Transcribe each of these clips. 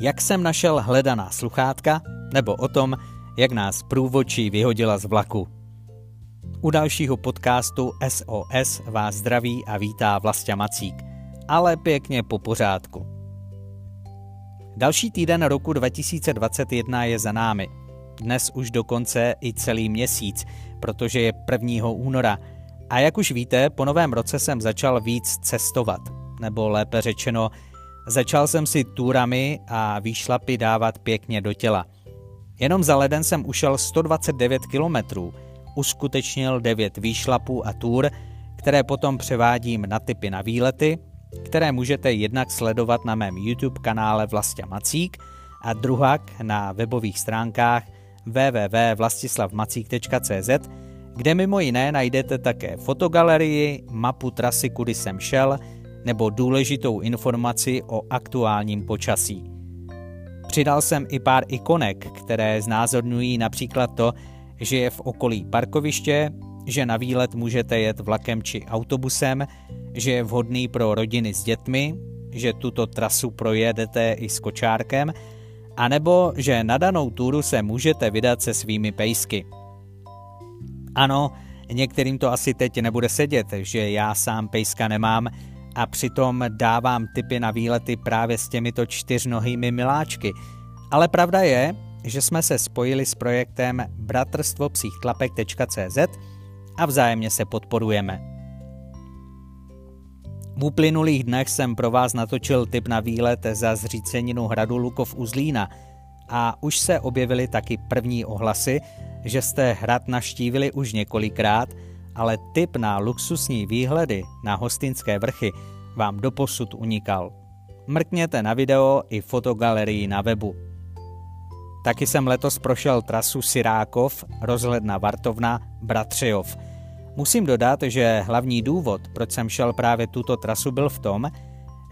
jak jsem našel hledaná sluchátka, nebo o tom, jak nás průvočí vyhodila z vlaku. U dalšího podcastu SOS vás zdraví a vítá Vlastě Macík, ale pěkně po pořádku. Další týden roku 2021 je za námi. Dnes už dokonce i celý měsíc, protože je 1. února. A jak už víte, po novém roce jsem začal víc cestovat, nebo lépe řečeno, začal jsem si túrami a výšlapy dávat pěkně do těla. Jenom za leden jsem ušel 129 kilometrů, uskutečnil 9 výšlapů a túr, které potom převádím na typy na výlety, které můžete jednak sledovat na mém YouTube kanále Vlastě Macík a druhak na webových stránkách www.vlastislavmacík.cz, kde mimo jiné najdete také fotogalerii, mapu trasy, kudy jsem šel, nebo důležitou informaci o aktuálním počasí. Přidal jsem i pár ikonek, které znázorňují například to, že je v okolí parkoviště, že na výlet můžete jet vlakem či autobusem, že je vhodný pro rodiny s dětmi, že tuto trasu projedete i s kočárkem, anebo že na danou túru se můžete vydat se svými pejsky. Ano, některým to asi teď nebude sedět, že já sám pejska nemám a přitom dávám tipy na výlety právě s těmito čtyřnohými miláčky. Ale pravda je, že jsme se spojili s projektem bratrstvopsíchtlapek.cz a vzájemně se podporujeme. V uplynulých dnech jsem pro vás natočil tip na výlet za zříceninu hradu Lukov u Zlína a už se objevily taky první ohlasy, že jste hrad naštívili už několikrát, ale tip na luxusní výhledy na hostinské vrchy vám doposud unikal. Mrkněte na video i fotogalerii na webu. Taky jsem letos prošel trasu Sirákov, rozhledna Vartovna, Bratřejov. Musím dodat, že hlavní důvod, proč jsem šel právě tuto trasu, byl v tom,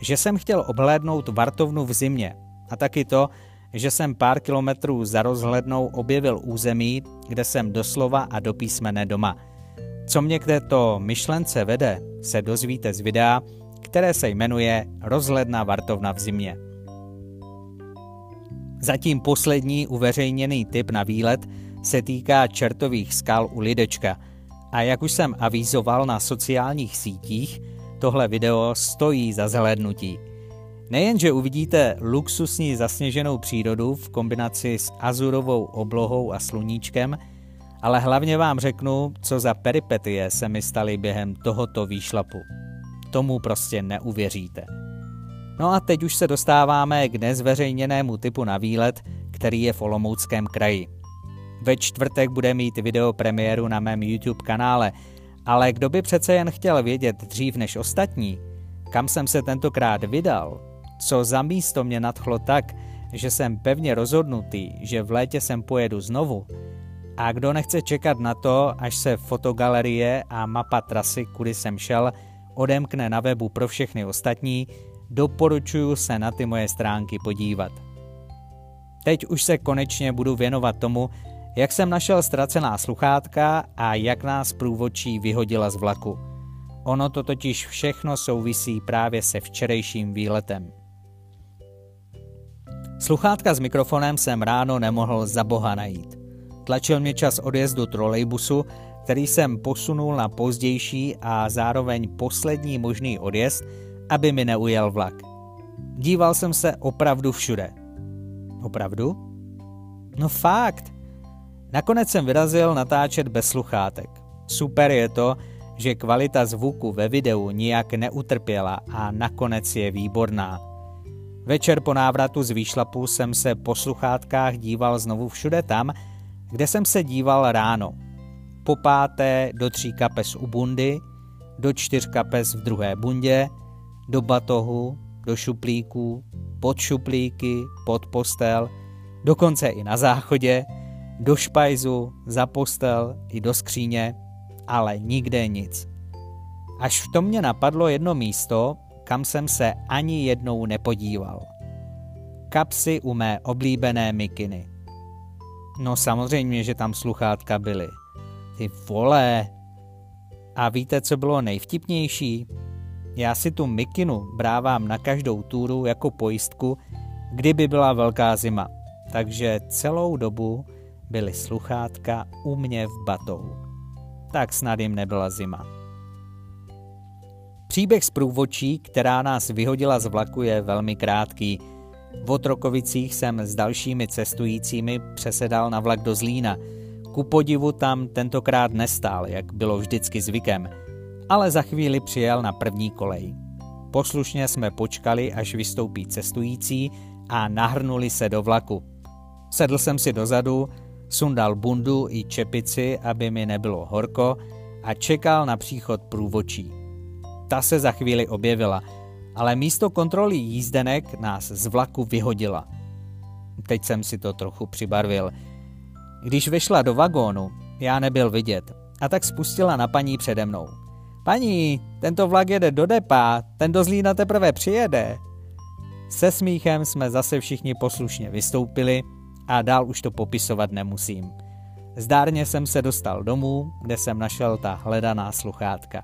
že jsem chtěl obhlédnout Vartovnu v zimě a taky to, že jsem pár kilometrů za rozhlednou objevil území, kde jsem doslova a do písmene doma. Co mě k této myšlence vede, se dozvíte z videa, které se jmenuje Rozhledna Vartovna v zimě. Zatím poslední uveřejněný tip na výlet se týká čertových skal u Lidečka. A jak už jsem avízoval na sociálních sítích, tohle video stojí za zhlédnutí. Nejenže uvidíte luxusní zasněženou přírodu v kombinaci s azurovou oblohou a sluníčkem, ale hlavně vám řeknu, co za peripetie se mi staly během tohoto výšlapu. Tomu prostě neuvěříte. No a teď už se dostáváme k nezveřejněnému typu na výlet, který je v Olomouckém kraji. Ve čtvrtek bude mít video premiéru na mém YouTube kanále, ale kdo by přece jen chtěl vědět dřív než ostatní, kam jsem se tentokrát vydal, co za místo mě nadchlo tak, že jsem pevně rozhodnutý, že v létě sem pojedu znovu, a kdo nechce čekat na to, až se fotogalerie a mapa trasy, kudy jsem šel, odemkne na webu pro všechny ostatní, doporučuji se na ty moje stránky podívat. Teď už se konečně budu věnovat tomu, jak jsem našel ztracená sluchátka a jak nás průvodčí vyhodila z vlaku. Ono to totiž všechno souvisí právě se včerejším výletem. Sluchátka s mikrofonem jsem ráno nemohl za boha najít. Tlačil mě čas odjezdu trolejbusu, který jsem posunul na pozdější a zároveň poslední možný odjezd, aby mi neujel vlak. Díval jsem se opravdu všude. Opravdu? No fakt. Nakonec jsem vyrazil natáčet bez sluchátek. Super je to, že kvalita zvuku ve videu nijak neutrpěla a nakonec je výborná. Večer po návratu z výšlapu jsem se po sluchátkách díval znovu všude tam, kde jsem se díval ráno. Po páté do tří kapes u bundy, do čtyř kapes v druhé bundě, do batohu, do šuplíků, pod šuplíky, pod postel, dokonce i na záchodě, do špajzu, za postel i do skříně, ale nikde nic. Až v tom mě napadlo jedno místo, kam jsem se ani jednou nepodíval. Kapsy u mé oblíbené mikiny. No samozřejmě, že tam sluchátka byly. Ty vole. A víte, co bylo nejvtipnější? Já si tu mikinu brávám na každou túru jako pojistku, kdyby byla velká zima. Takže celou dobu byly sluchátka u mě v batou. Tak snad jim nebyla zima. Příběh z průvočí, která nás vyhodila z vlaku, je velmi krátký. V Otrokovicích jsem s dalšími cestujícími přesedal na vlak do Zlína. Ku podivu tam tentokrát nestál, jak bylo vždycky zvykem, ale za chvíli přijel na první kolej. Poslušně jsme počkali, až vystoupí cestující a nahrnuli se do vlaku. Sedl jsem si dozadu, sundal bundu i čepici, aby mi nebylo horko a čekal na příchod průvočí. Ta se za chvíli objevila, ale místo kontroly jízdenek nás z vlaku vyhodila. Teď jsem si to trochu přibarvil. Když vešla do vagónu, já nebyl vidět a tak spustila na paní přede mnou. Paní, tento vlak jede do depa, ten do Zlína teprve přijede. Se smíchem jsme zase všichni poslušně vystoupili a dál už to popisovat nemusím. Zdárně jsem se dostal domů, kde jsem našel ta hledaná sluchátka.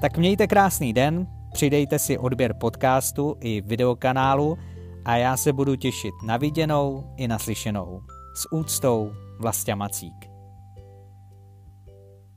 Tak mějte krásný den, přidejte si odběr podcastu i videokanálu a já se budu těšit na viděnou i naslyšenou. S úctou Vlastia Macík.